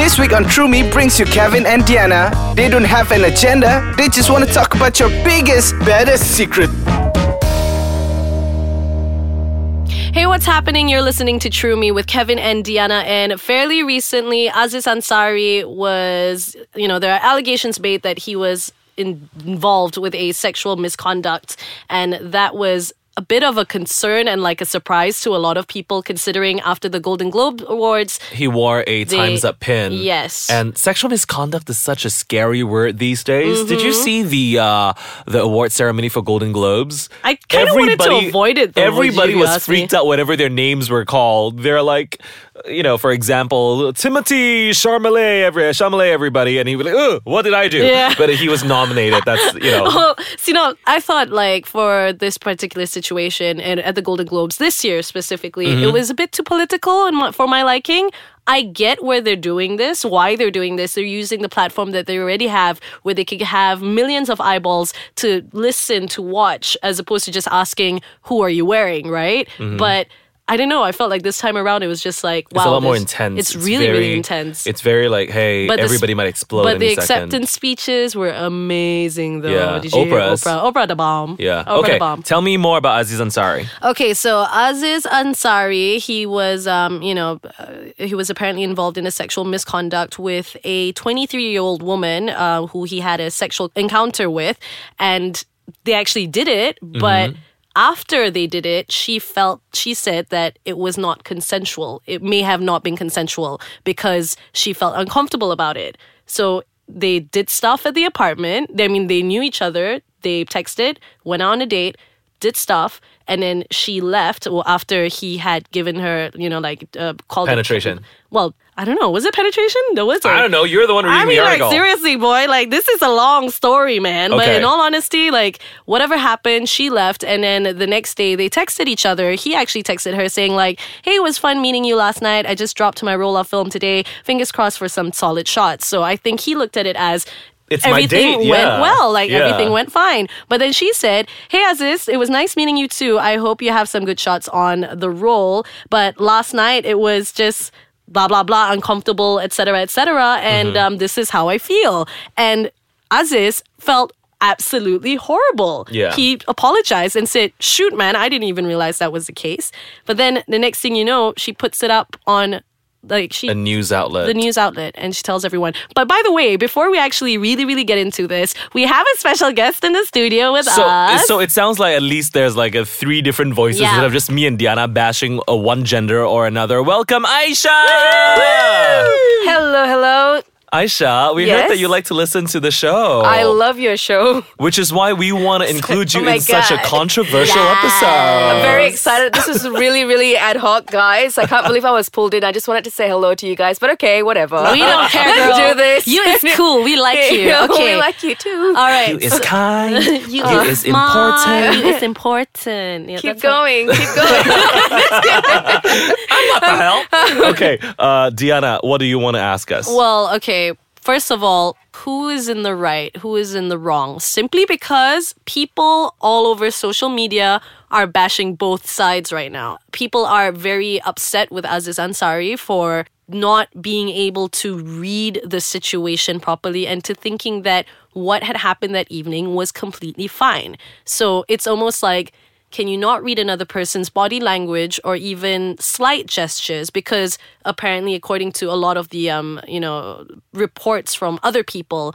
This week on True Me brings you Kevin and Diana. They don't have an agenda, they just want to talk about your biggest, baddest secret. Hey, what's happening? You're listening to True Me with Kevin and Diana. And fairly recently, Aziz Ansari was, you know, there are allegations made that he was involved with a sexual misconduct. And that was a bit of a concern and like a surprise to a lot of people considering after the Golden Globe Awards. He wore a Time's Up pin. Yes. And sexual misconduct is such a scary word these days. Did you see the uh, the award ceremony for Golden Globes? I kinda wanted to avoid it, though, Everybody was ask me. freaked out whenever their names were called. They're like, you know, for example, Timothy Chalamet, every Chalamet, everybody, and he was like, "Oh, what did I do?" Yeah. But he was nominated. That's you know. Well, so, you know, I thought like for this particular situation and at the Golden Globes this year specifically, Mm-hmm. it was a bit too political and for my liking. I get where they're doing this, why they're doing this. They're using the platform that they already have where they could have millions of eyeballs to listen, to watch, as opposed to just asking, who are you wearing, right? But I don't know. I felt like this time around it was just like, wow. Mm-hmm. it's a lot more intense. It's, really, very, really intense. It's very like, hey, But the everybody might explode. But the second. acceptance speeches were amazing, though. Yeah, Did you hear Oprah's. Oprah? Oprah the bomb. Yeah. Oprah okay. the bomb. Tell me more about Aziz Ansari. Okay, so Aziz Ansari, he was, um, you know, uh, he was apparently involved in a sexual misconduct with a 23 year old woman uh, who he had a sexual encounter with, and they actually did it, but. After they did it, she felt, she said that it was not consensual. It may have not been consensual because she felt uncomfortable about it. So they did stuff at the apartment. I mean, they knew each other. They texted, went on a date, did stuff, and then she left well, after he had given her, you know, like uh, called it- Penetration. well, I don't know. Was it penetration? No, was it? I don't know. You're the one reading I mean, the like seriously, boy, like this is a long story, man. But in all honesty, like whatever happened, she left, and then the next day they texted each other. He actually texted her saying like, "Hey, it was fun meeting you last night. I just dropped my roll off film today. Fingers crossed for some solid shots." So I think he looked at it as. It's my everything date, went yeah. well, like Yeah. everything went fine. But then she said, "Hey Aziz, it was nice meeting you too. I hope you have some good shots on the roll. But last night it was just blah blah blah, uncomfortable, etc. etc. And Mm-hmm. um, this is how I feel." And Aziz felt absolutely horrible. Yeah. He apologized and said, "Shoot, man, I didn't even realize that was the case." But then the next thing you know, she puts it up on like she a news outlet. the news outlet and she tells everyone. But by the way, before we actually really, really get into this, we have a special guest in the studio with so, us. so it sounds like at least there's like a three different voices Yeah. instead of just me and Diana bashing a one gender or another. Welcome, Aisha. Hello, hello. Aisha, we heard that you like to listen to the show. I love your show. which is why we want to include you Oh my in such a controversial Yes. episode. I'm very excited. This is really, really ad hoc, guys. I can't believe I was pulled in. I just wanted to say hello to you guys, but okay, whatever. we don't care, Let's girl. do this. You is cool. We like you. Okay. we like you too. All right. You is kind. You, you is important. You is important. Yeah, keep that's what- going. Keep going. What the hell? okay, uh, Diana, what do you want to ask us? Well, okay. First of all, who is in the right? Who is in the wrong? Simply because people all over social media are bashing both sides right now. People are very upset with Aziz Ansari for not being able to read the situation properly and to thinking that what had happened that evening was completely fine. So it's almost like can you not read another person's body language or even slight gestures because apparently according to a lot of the um you know reports from other people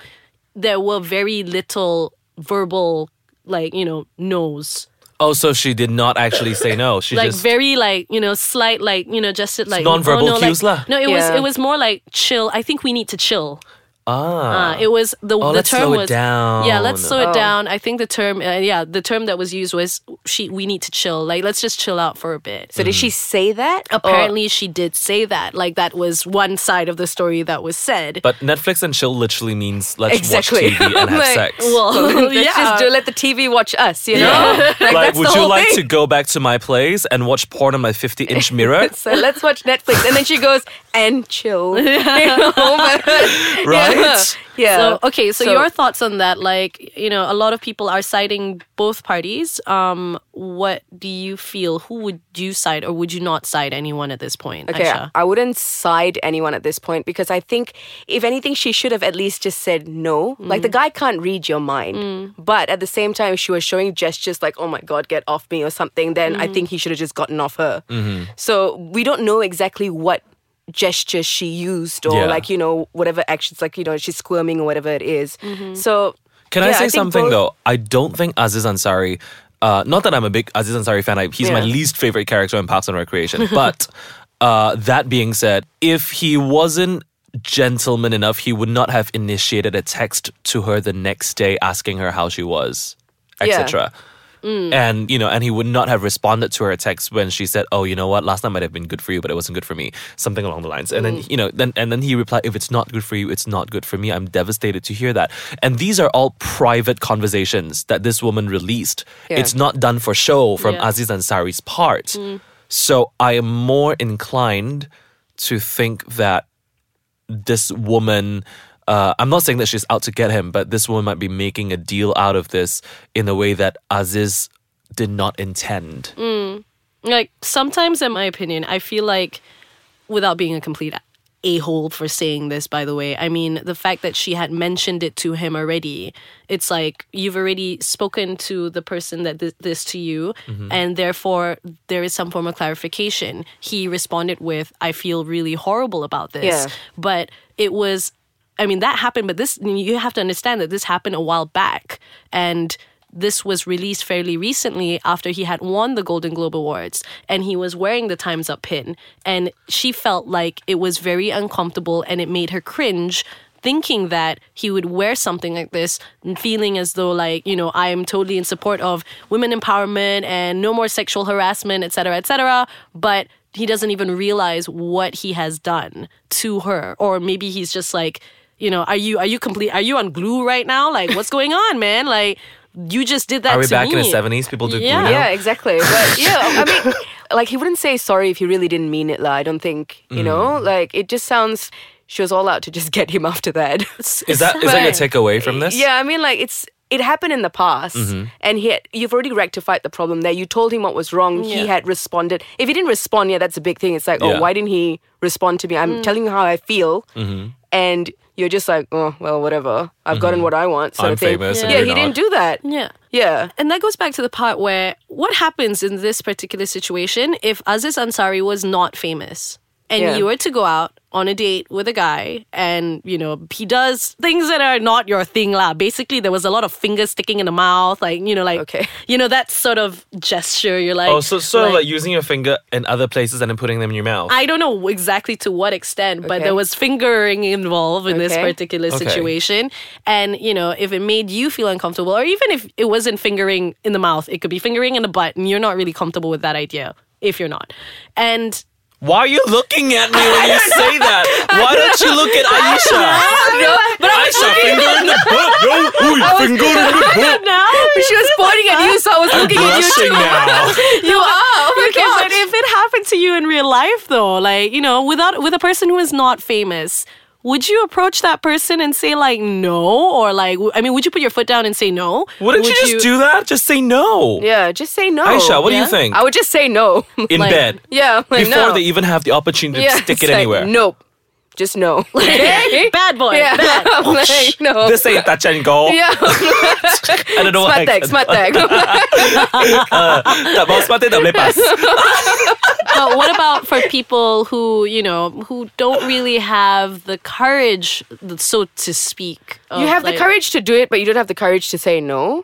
there were very little verbal like you know no's oh, so she did not actually say no. She like just very like you know slight like you know just like non-verbal oh, no, cues like, lah. no it was it was more like chill i think we need to chill ah. uh, it was the Oh, the let's term slow it was down. yeah let's slow it Oh. down i think the term uh, yeah the term that was used was she we need to chill like let's just chill out for a bit so did she mm. say that? Or- apparently she did say that like that was one side of the story that was said But Netflix and chill literally means let's Exactly. watch TV and have Like, sex. well Let's yeah just do let the TV watch us, you know? like, that's would you whole like thing. to go back to my place and watch porn on my 50 inch mirror? So let's watch Netflix. And then she goes, and chill. You know, but- right? right? Yeah. So okay, so, your thoughts on that? Like, you know, a lot of people are siding both parties. Um, what do you feel? Who would you side, or would you not side anyone at this point? Okay, Aisha? I wouldn't side anyone at this point because I think if anything, she should have at least just said no. Like the mm. guy can't read your mind, mm. but at the same time, if she was showing gestures like "Oh my God, get off me" or something, then I mm. think he should have just gotten off her. Mm-hmm. So we don't know exactly what gestures she used or Yeah. like you know whatever actions like you know she's squirming or whatever it is. So Can I say think something both- though? I don't think Aziz Ansari. Uh, not that I'm a big Aziz Ansari fan. I, he's my least favorite character in Parks and Recreation. But uh, that being said, if he wasn't gentleman enough, he would not have initiated a text to her the next day asking her how she was, Yeah. Etc. And you know, and he would not have responded to her text when she said, "Oh, you know what? Last night might have been good for you, but it wasn't good for me." Something along the lines. And then mm. you know, then and then he replied, "If it's not good for you, it's not good for me. I'm devastated to hear that." And these are all private conversations that this woman released. Yeah. It's not done for show from Yeah. Aziz Ansari's part. Mm. So I am more inclined to think that this woman uh, I'm not saying that she's out to get him, but this woman might be making a deal out of this in a way that Aziz did not intend. like sometimes in my opinion i feel like without being a complete a-hole for saying this by the way i mean the fact that she had mentioned it to him already it's like you've already spoken to the person that did this to you and therefore there is some form of clarification he responded with i feel really horrible about this Yeah. but it was I mean that happened, but this you have to understand that this happened a while back, and this was released fairly recently after he had won the Golden Globe Awards, and he was wearing the Times Up pin, and she felt like it was very uncomfortable, and it made her cringe. Thinking that he would wear something like this, and feeling as though, like, you know, I am totally in support of women empowerment and no more sexual harassment, et cetera, et cetera. But he doesn't even realize what he has done to her or maybe he's just like you know are you are you complete are you on glue right now like what's going on man like you just did that Are we to back in the 70s? People do Yeah. glue now? Yeah, exactly. But yeah, I mean, like he wouldn't say sorry if he really didn't mean it. Lah, I don't think you know. Like it just sounds. She was all out to just get him after that. Is that is that your Right. takeaway from this? Yeah, I mean, like it's it happened in the past, Mm-hmm. and he had, you've already rectified the problem there. You told him what was wrong. He had responded. If he didn't respond, yeah, that's a big thing. It's like, oh, why didn't he respond to me? I'm telling you how I feel, Mm-hmm. and you're just like, oh, well, whatever. I've gotten mm-hmm. what I want. Sort I'm of thing. famous and Yeah, he not. didn't do that. yeah Yeah. and that goes back to the part where what happens in this particular situation if Aziz Ansari was not famous and Yeah. you were to go out on a date with a guy and you know he does things that are not your thing lah basically there was a lot of fingers sticking in the mouth like you know like Okay. you know that sort of gesture you're like Oh, so sort of like using your finger in other places and then putting them in your mouth. I don't know exactly to what extent, but there was fingering involved in this Okay. particular Okay. situation. And, you know, if it made you feel uncomfortable, or even if it wasn't fingering in the mouth, it could be fingering in the butt, and you're not really comfortable with that idea, if you're not. And Why are you looking at me when you say that? Why don't you look at Aisha? but I was Aisha, finger in the butt, yo, ooh, finger in the butt. now. She was pointing at you, so I was I'm looking at you too. now. You are. Oh my Okay, but if it happened to you in real life, though, like you know, without with a person who is not famous, would you approach that person and say like no, or like I mean, would you put your foot down and say no? Wouldn't you Would just do that? Just say no. Yeah, just say no. Aisha, what do you think? I would just say no. in like- bed. yeah, like, Before no. they even have the opportunity to yeah, stick it's it like, anywhere. Nope. Just no. Okay? Bad boy. Yeah. Bad. I'm like, no. This ain't touch and go. yeah. I don't know what Smart tag, smart tag. Tak bawa sepatu tak boleh pas. but what about for people who you know who don't really have the courage, so to speak? you of, have the courage to do it, but you don't have the courage to say no.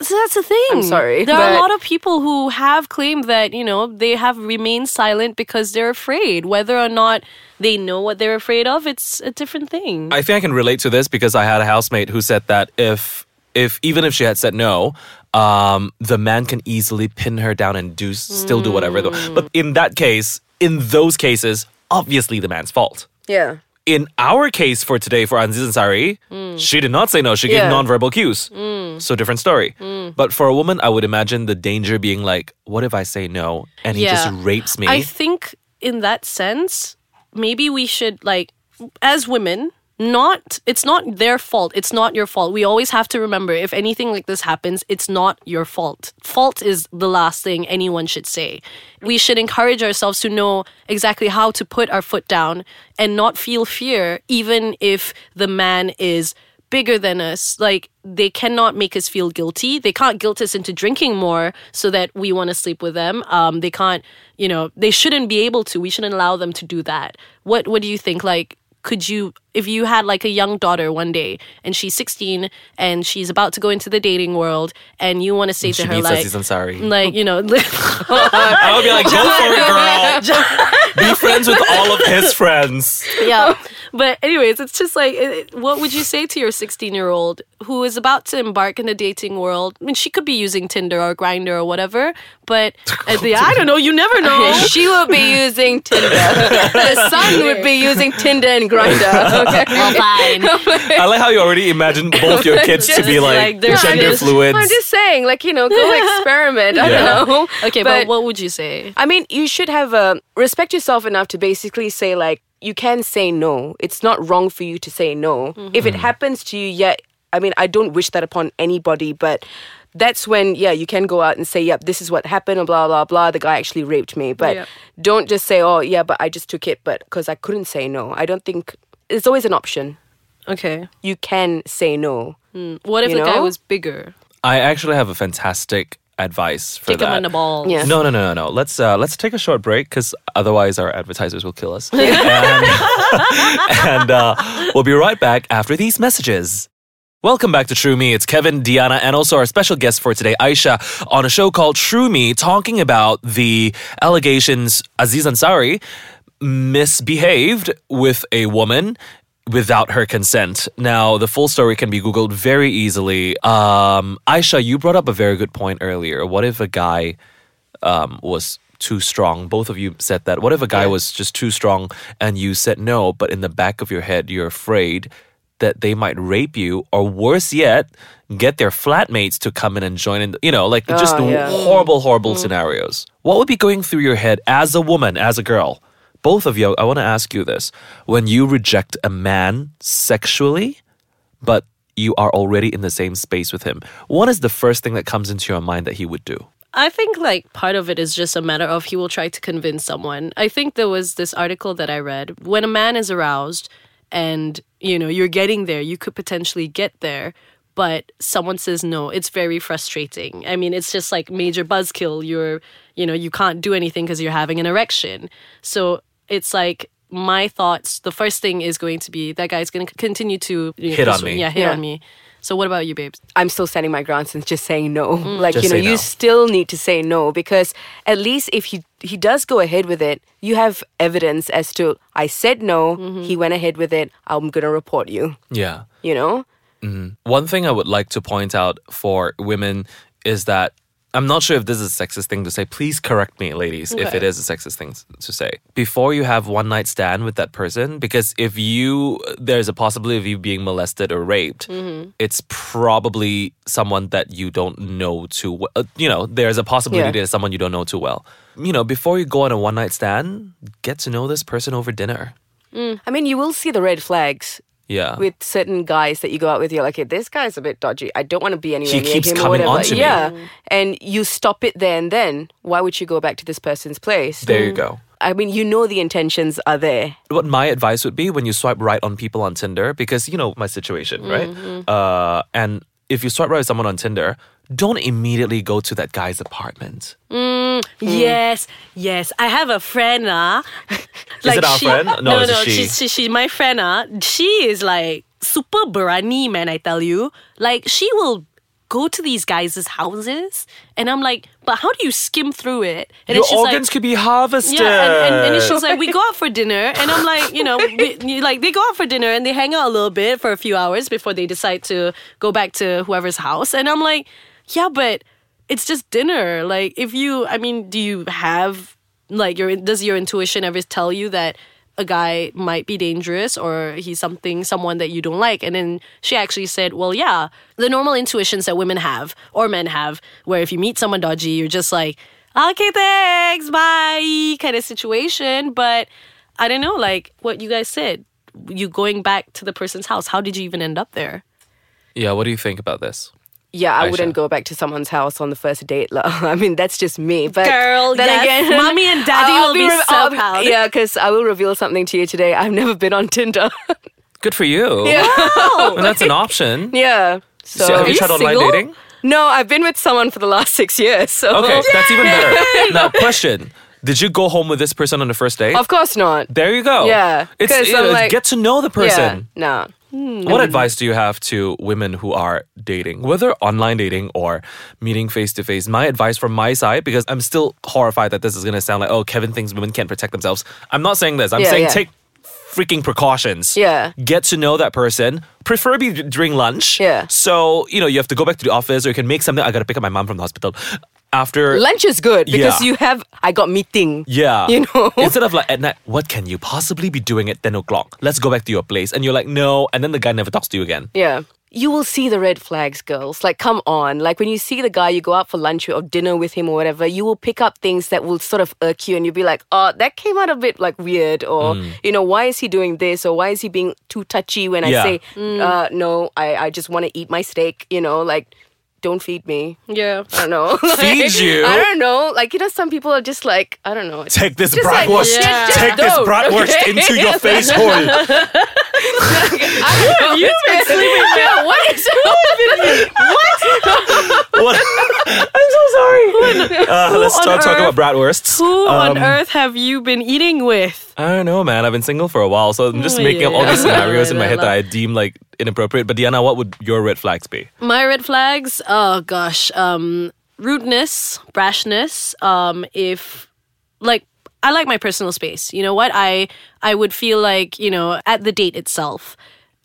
So that's the thing. I'm sorry, There are a lot of people who have claimed that, you know, they have remained silent because they're afraid. Whether or not they know what they're afraid of, it's a different thing. I think I can relate to this because I had a housemate who said that if if even if she had said no, um, the man can easily pin her down and do still do whatever. Though. But in that case, in those cases, obviously the man's fault. Yeah. In our case for today, for Aziz Ansari, she did not say no. She gave Yeah. nonverbal cues. Mm. So different story. Mm. But for a woman, I would imagine the danger being like, what if I say no and he just rapes me? I think in that sense, maybe we should like as women, not it's not their fault. It's not your fault. We always have to remember if anything like this happens it's not your fault. Fault is the last thing anyone should say. We should encourage ourselves to know exactly how to put our foot down and not feel fear even if the man is bigger than us. Like they cannot make us feel guilty. They can't guilt us into drinking more so that we want to sleep with them. Um they can't you know they shouldn't be able to. We shouldn't allow them to do that. What what do you think? Like could you if you had like a young daughter one day and she's 16 and she's about to go into the dating world and you want to say She to her meets like Aziz Ansari. like you know I would be like, go for it, girl. Be friends with all of his friends. yeah but anyways it's just like it- what would you say to your 16 year old who is about to embark in the dating world i mean she could be using tinder or Grindr or whatever but at the, i don't know you never know she will be using Tinder. the son would be using Tinder and Grindr. Okay. well fine I like how you already imagine both your kids to be like, like they're gender just- fluids. I'm just saying, like you know, go experiment. I Yeah. don't know. okay but, what would you say I mean, you should have a respect yourself enough to basically say like you can say no. It's not wrong for you to say no. Mm-hmm. If it mm-hmm. happens to you, yeah. I mean, I don't wish that upon anybody, but that's when yeah, you can go out and say, "Yep, this is what happened," and blah blah blah. The guy actually raped me, but Yep. don't just say, "Oh yeah, but I just took it," but because I couldn't say no. I don't think it's always an option. okay You can say no. what if You the guy was bigger I actually have a fantastic advice for kick him in the balls Yeah. No, no, no, no, no. Let's uh, let's take a short break because otherwise our advertisers will kill us. and and uh, we'll be right back after these messages. Welcome back to True Me. It's Kevin, Diana, and also our special guest for today, Aisha, on a show called True Me, talking about the allegations Aziz Ansari misbehaved with a woman without her consent. Now, the full story can be Googled very easily. Um, Aisha, you brought up a very good point earlier. What if a guy um, was too strong? Both of you said that. What if a guy was just too strong and you said no, but in the back of your head, you're afraid that they might rape you, or worse yet, get their flatmates to come in and join in? You know, like just Oh, yeah. horrible, horrible scenarios. What would be going through your head as a woman, as a girl? Both of you, I want to ask you this. When you reject a man sexually, but you are already in the same space with him, what is the first thing that comes into your mind that he would do? I think like part of it is just a matter of he will try to convince someone. I think there was this article that I read when a man is aroused and you know you're getting there, you could potentially get there, but someone says no. It's very frustrating. I mean, it's just like major buzzkill. You're you know you can't do anything because you're having an erection. So it's like my thoughts. The first thing is going to be that guy's going to continue to you know, Hit on me. Yeah, hit Yeah. on me. So what about you, babes? I'm still standing my ground since just saying no. Mm. Like Just you know, say you still need to say no because at least if he he does go ahead with it, you have evidence as to I said no, mm-hmm. he went ahead with it. I'm gonna report you. Yeah. You know. Mm-hmm. One thing I would like to point out for women is that I'm not sure if this is a sexist thing to say. Please correct me, ladies, if it is a sexist thing to say. Before you have one night stand with that person, because if you there's a possibility of you being molested or raped, it's probably someone that you don't know too well. Uh, you know, there's a possibility Yeah. that it's someone you don't know too well. You know, before you go on a one night stand, get to know this person over dinner. I mean, you will see the red flags Yeah. with certain guys that you go out with. You're like, hey, this guy's a bit dodgy. I don't want to be anywhere He near keeps him or whatever. onto me. yeah, and you stop it there and then. Why would you go back to this person's place? there you go. I mean, you know the intentions are there. what my advice would be when you swipe right on people on Tinder, because you know my situation, right? Uh, and if you swipe right with someone on Tinder, don't immediately go to that guy's apartment. Yes, yes. I have a friend, ah. Is it our friend? No, no, no. she. She's, she, she's my friend, ah. She is like super berani, man. I tell you, like she will go to these guys' houses, and I'm like, but how do you skim through it? And Your organs like, could be harvested. yeah, and, and, and then she's like, we go out for dinner, and I'm like, you know, we, like they go out for dinner and they hang out a little bit for a few hours before they decide to go back to whoever's house, and I'm like, yeah, but it's just dinner. Like, if you, I mean, do you have like your does your intuition ever tell you that? A guy might be dangerous or he's something, someone that you don't like. And then she actually said, Well, yeah, the normal intuitions that women have or men have, where if you meet someone dodgy, you're just like, okay, thanks, bye, kind of situation. But I don't know, like what you guys said. you going back to the person's house. How did you even end up there? Yeah, what do you think about this? Yeah, I Aisha. wouldn't go back to someone's house on the first date. lah. I mean, that's just me. But Girl, then yes. again, Mommy and daddy will be so I'll proud. Yeah, because I will reveal something to you today. I've never been on Tinder. Good for you. yeah. And that's an option. yeah. So, So have you you tried online dating? no, I've been with someone for the last six years. So Okay, that's even better. Now, question: Did you go home with this person on the first date? of course not. there you go. Yeah, it's 'cause you like- get to know the person. Yeah. No. Hmm. What advice do you have to women who are dating, whether online dating or meeting face to face? My advice from my side, because I'm still horrified that this is going to sound like, oh, Kevin thinks women can't protect themselves. I'm not saying this. I'm Yeah, saying yeah. take freaking precautions. Yeah. Get to know that person, preferably during lunch. Yeah. So, you know, you have to go back to the office or you can make something. I got to pick up my mom from the hospital. After. Lunch is good because Yeah. you have. I got meeting. Yeah. You know? Instead of like at night, what can you possibly be doing at 10 o'clock? Let's go back to your place. And you're like, no. And then the guy never talks to you again. Yeah. You will see the red flags, girls. Like, come on. Like, when you see the guy, you go out for lunch or dinner with him or whatever, you will pick up things that will sort of irk you and you'll be like, oh, that came out a bit like weird. Or, Mm. you know, why is he doing this? Or why is he being too touchy when I Yeah. say, uh, no, I, I just want to eat my steak, you know, like, don't feed me. Yeah. I don't know. Feed you? I don't know. Like, you know, some people are just like, I don't know. Take this Just like, bratwurst. Yeah. just Take this don't. bratwurst into your face hole. You've been sleeping. Yeah, what is What? what? I'm so sorry. Uh, let's on start talking about bratwursts. Who on Um, earth have you been eating with? I don't know, man. I've been single for a while, so I'm just Oh, making up all these scenarios in my head that. I deem like inappropriate. But Diana, what would your red flags be? My red flags, oh gosh, um, rudeness, brashness. Um, if like I like my personal space. You know what? I I would feel like you know at the date itself,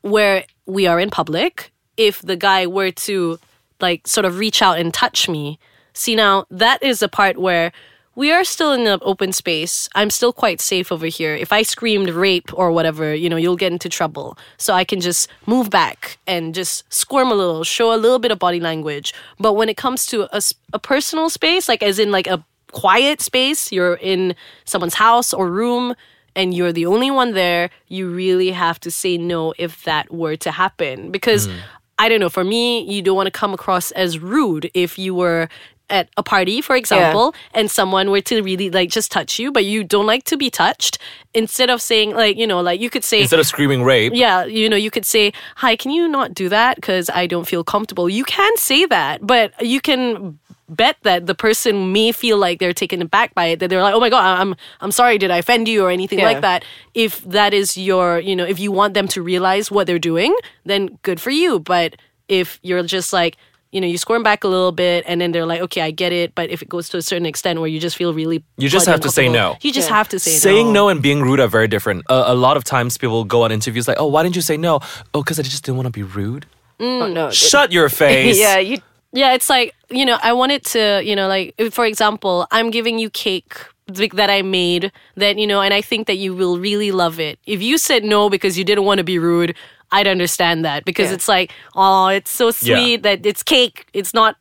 where we are in public, if the guy were to like sort of reach out and touch me, see now that is a part where. We are still in an open space. I'm still quite safe over here. If I screamed rape or whatever, you know, you'll get into trouble. So I can just move back and just squirm a little, show a little bit of body language. But when it comes to a personal space, like as in like a quiet space, you're in someone's house or room and you're the only one there, you really have to say no if that were to happen. Because hmm. I don't know, for me, you don't want to come across as rude if you were at a party, for example, and someone were to really like just touch you, but you don't like to be touched. Instead of saying like, you know, like you could say Instead of screaming rape, yeah, you know, you could say, "Hi, can you not do that because I don't feel comfortable." You can say that, but you can bet that the person may feel like they're taken aback by it that they're like, "Oh my god, I'm I'm sorry, did I offend you or anything Yeah. like that?" If that is your, you know, if you want them to realize what they're doing, then good for you, but if you're just like you know, you squirm back a little bit, and then they're like, "Okay, I get it," but if it goes to a certain extent where you just feel really, You just have to say no. You just Yeah. have to say no. saying no. no and being rude are very different. A a lot of times people go on interviews like, oh, why didn't you say no? Oh, because I just didn't want to be rude. Mm. Oh, no. Shut your face. yeah, you. Yeah, it's like, you know, I wanted to, you know, like, for example, I'm giving you cake that I made that, you know, and I think that you will really love it. If you said no because you didn't want to be rude, I'd understand that because Yeah. it's like, oh, it's so Yeah. sweet that it's cake. It's not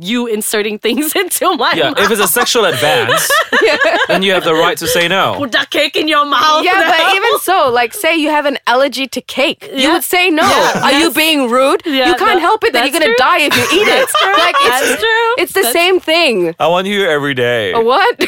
you inserting things into my Yeah, mouth. if it's a sexual advance, then you have the right to say no. Put that cake in your mouth. Yeah, but even so, like, say you have an allergy to cake, you would say no. Yeah, Are you being rude? Yeah, you can't that- help it that you're gonna true. die if you eat it. Like, it's, That's true. It's the That's- same thing. I want you every day. What?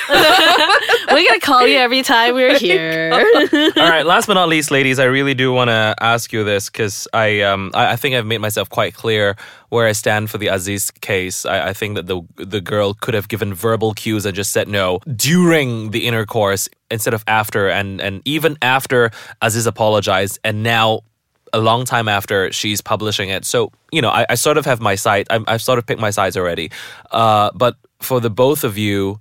We're going to call you every time we're here. All right. Last but not least, ladies, I really do want to ask you this because I, um, I, I think I've made myself quite clear where I stand for the Aziz case. I, I think that the the girl could have given verbal cues and just said no during the intercourse instead of after, and and even after Aziz apologized, and now. A long time after she's publishing it, so you know, I, I sort of have my side. I'm, I've sort of picked my sides already. Uh, but for the both of you,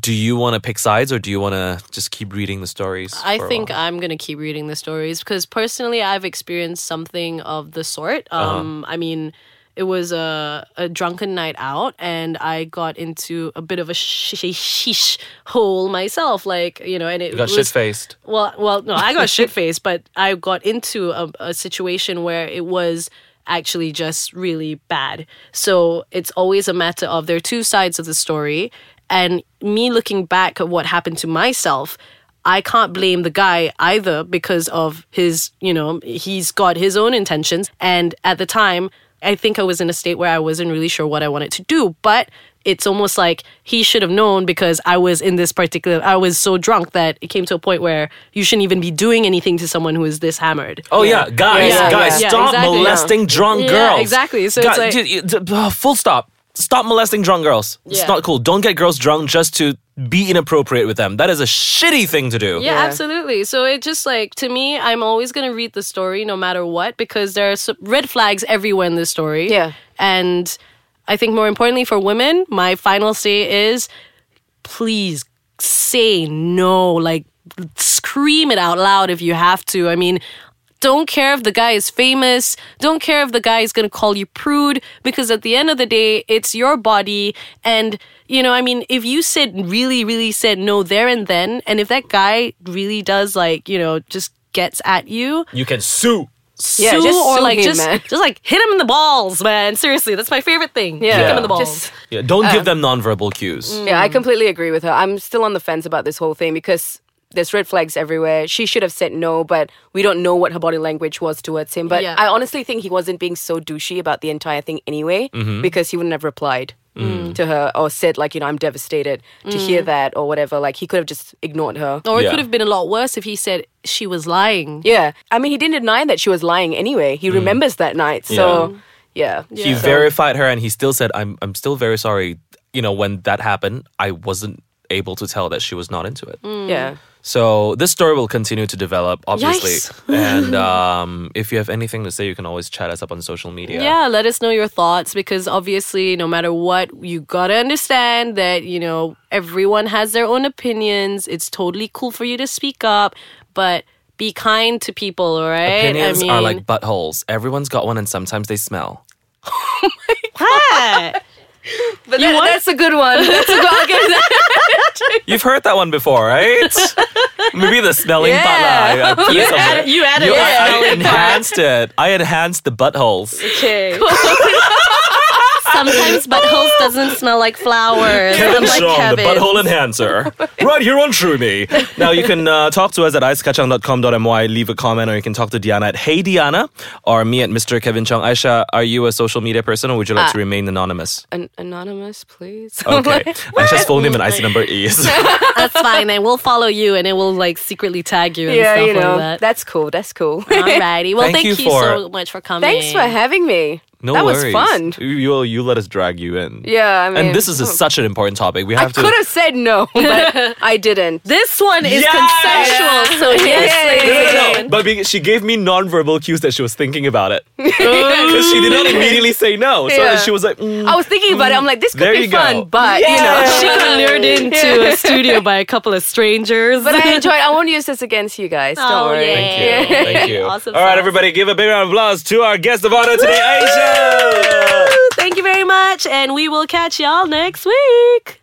do you want to pick sides or do you want to just keep reading the stories? I think? I'm gonna keep reading the stories because personally, I've experienced something of the sort. Uh-huh. Um, I mean, it was a, a drunken night out, and I got into a bit of a sheesh sheesh hole myself. Like you know, and it You got was shit faced. well, well, no, I got shit faced, but I got into a, a situation where it was actually just really bad. So it's always a matter of there are two sides of the story, and me looking back at what happened to myself. I can't blame the guy either because of his, you know, he's got his own intentions. And at the time, I think I was in a state where I wasn't really sure what I wanted to do. But it's almost like he should have known because I was in this particular, I was so drunk that it came to a point where you shouldn't even be doing anything to someone who is this hammered. Oh yeah, guys, Yeah, guys, yeah, stop exactly. molesting drunk Yeah, girls. exactly. So it's like- j- j- d- uh, full stop. Stop molesting drunk girls. It's not cool. Don't get girls drunk just to be inappropriate with them. That is a shitty thing to do. Yeah, absolutely. So it just like to me, I'm always gonna read the story no matter what because there are red flags everywhere in this story. Yeah. and I think more importantly for women, my final say is, please say no. Like scream it out loud if you have to. I mean. Don't care if the guy is famous. Don't care if the guy is going to call you prude because at the end of the day, it's your body. And, you know, I mean, if you said really, really said no there and then, and if that guy really does like, you know, just gets at you, You can sue. Yeah, just or sue like him, just man. just like hit him in the balls, man. Seriously, that's my favorite thing. Yeah. Hit him in the balls. Just- Yeah, don't Uh, give them nonverbal cues. Yeah, I completely agree with her. I'm still on the fence about this whole thing because there's red flags everywhere. She should have said no, but we don't know what her body language was towards him. But Yeah. I honestly think he wasn't being so douchey about the entire thing anyway mm-hmm. because he wouldn't have replied mm. to her or said, like, you know, I'm devastated to hear mm. that or whatever. Like, he could have just ignored her. or it Yeah. could have been a lot worse if he said she was lying. Yeah. I mean, he didn't deny that she was lying anyway. He mm. remembers that night. So, yeah. He Yeah. verified her and he still said, I'm I'm still very sorry. You know, when that happened, I wasn't able to tell that she was not into it. Yeah. So this story will continue to develop, obviously. Yikes. and um, if you have anything to say, you can always chat us up on social media. Yeah, let us know your thoughts because obviously, no matter what, you gotta understand that, you know, everyone has their own opinions. It's totally cool for you to speak up, but be kind to people, all right? Opinions I mean, are like buttholes. Everyone's got one, and sometimes they smell. What? But that- that's a good one. That's a good I'll give that. You've heard that one before, right? Maybe the smelling Yeah. part. lah. I- I You it added- you added You- the I, I enhanced it. I enhanced the buttholes. Okay. Sometimes buttholes doesn't smell like flowers. Kevin unlike Strong, the Kevin's. butthole enhancer. right here on True Me. Now you can uh, talk to us at icekachang.com.my, leave a comment, or you can talk to Diana at Hey Diana, or me at Mr. Kevin Chung. Aisha, are you a social media person, or would you like to remain anonymous? An- anonymous, please. Okay. Aisha's full name and IC number is. That's fine. And we'll follow you and it will like secretly tag you and yeah, stuff you know, like that. that's cool. That's cool. Alrighty. Well, Thank thank, you you, for- so much for coming. Thanks for having me. No that worries. was fun. You, you, you let us drag you in. Yeah, I mean, And this is a, such an important topic. We I have to. could have said no, but I didn't. This one is Yes! consensual, so yes, Yeah. No, no, no. But be- she gave me non-verbal cues that she was thinking about it because she did not immediately say no. So Yeah. she was like, mm, I was thinking about it. I'm like, this could be you go. fun, but Yeah. you know, She got lured into a studio by a couple of strangers. But I enjoyed. I won't use this against you guys. Don't Oh, worry. yay. Thank you. Thank you. Awesome All right, everybody, give a big round of applause to our guest of honor today, Aisha. Thank you very much, and we will catch y'all next week.